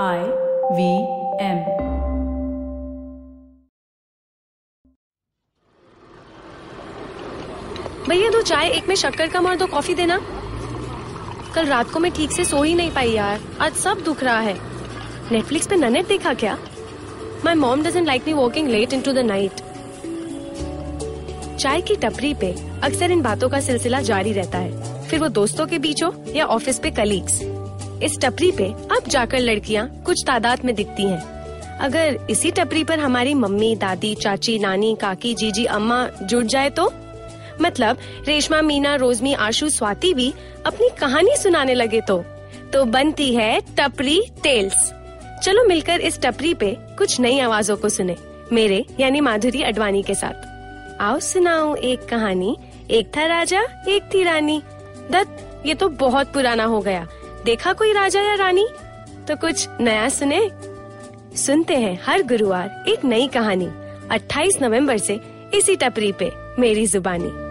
I V M. भैया, दो चाय, एक में शक्कर कम और दो कॉफ़ी देना। कल रात को मैं ठीक से सो ही नहीं पाई यार। आज सब दुख रहा है। नेटफ्लिक्स पे ननेट देखा क्या? My mom doesn't like me walking late into the night चाय की टपरी पे अक्सर इन बातों का सिलसिला जारी रहता है। फिर वो दोस्तों के बीच हो या ऑफ़िस पे कलीग्स इस टपरी पे अब जाकर लड़कियाँ कुछ तादाद में दिखती हैं। अगर इसी टपरी पर हमारी मम्मी, दादी, चाची, नानी, काकी, जीजी, अम्मा जुट जाए तो? मतलब रेशमा, मीना, रोजमी, आशु, स्वाति भी अपनी कहानी सुनाने लगे तो? तो बनती है टपरी टेल्स। चलो मिलकर इस टपरी पे कुछ नई आवाजों को सुने। मेरे, यानी माधुरी अडवाणी के साथ। आओ सुनाओ एक कहानी। एक था राजा, एक थी रानी। दत्त ये तो बहुत पुराना हो गया। देखा कोई राजा या रानी? तो कुछ नया सुने? सुनते हैं हर गुरुवार एक नई कहानी 28 नवंबर से इसी टपरी पे, मेरी जुबानी।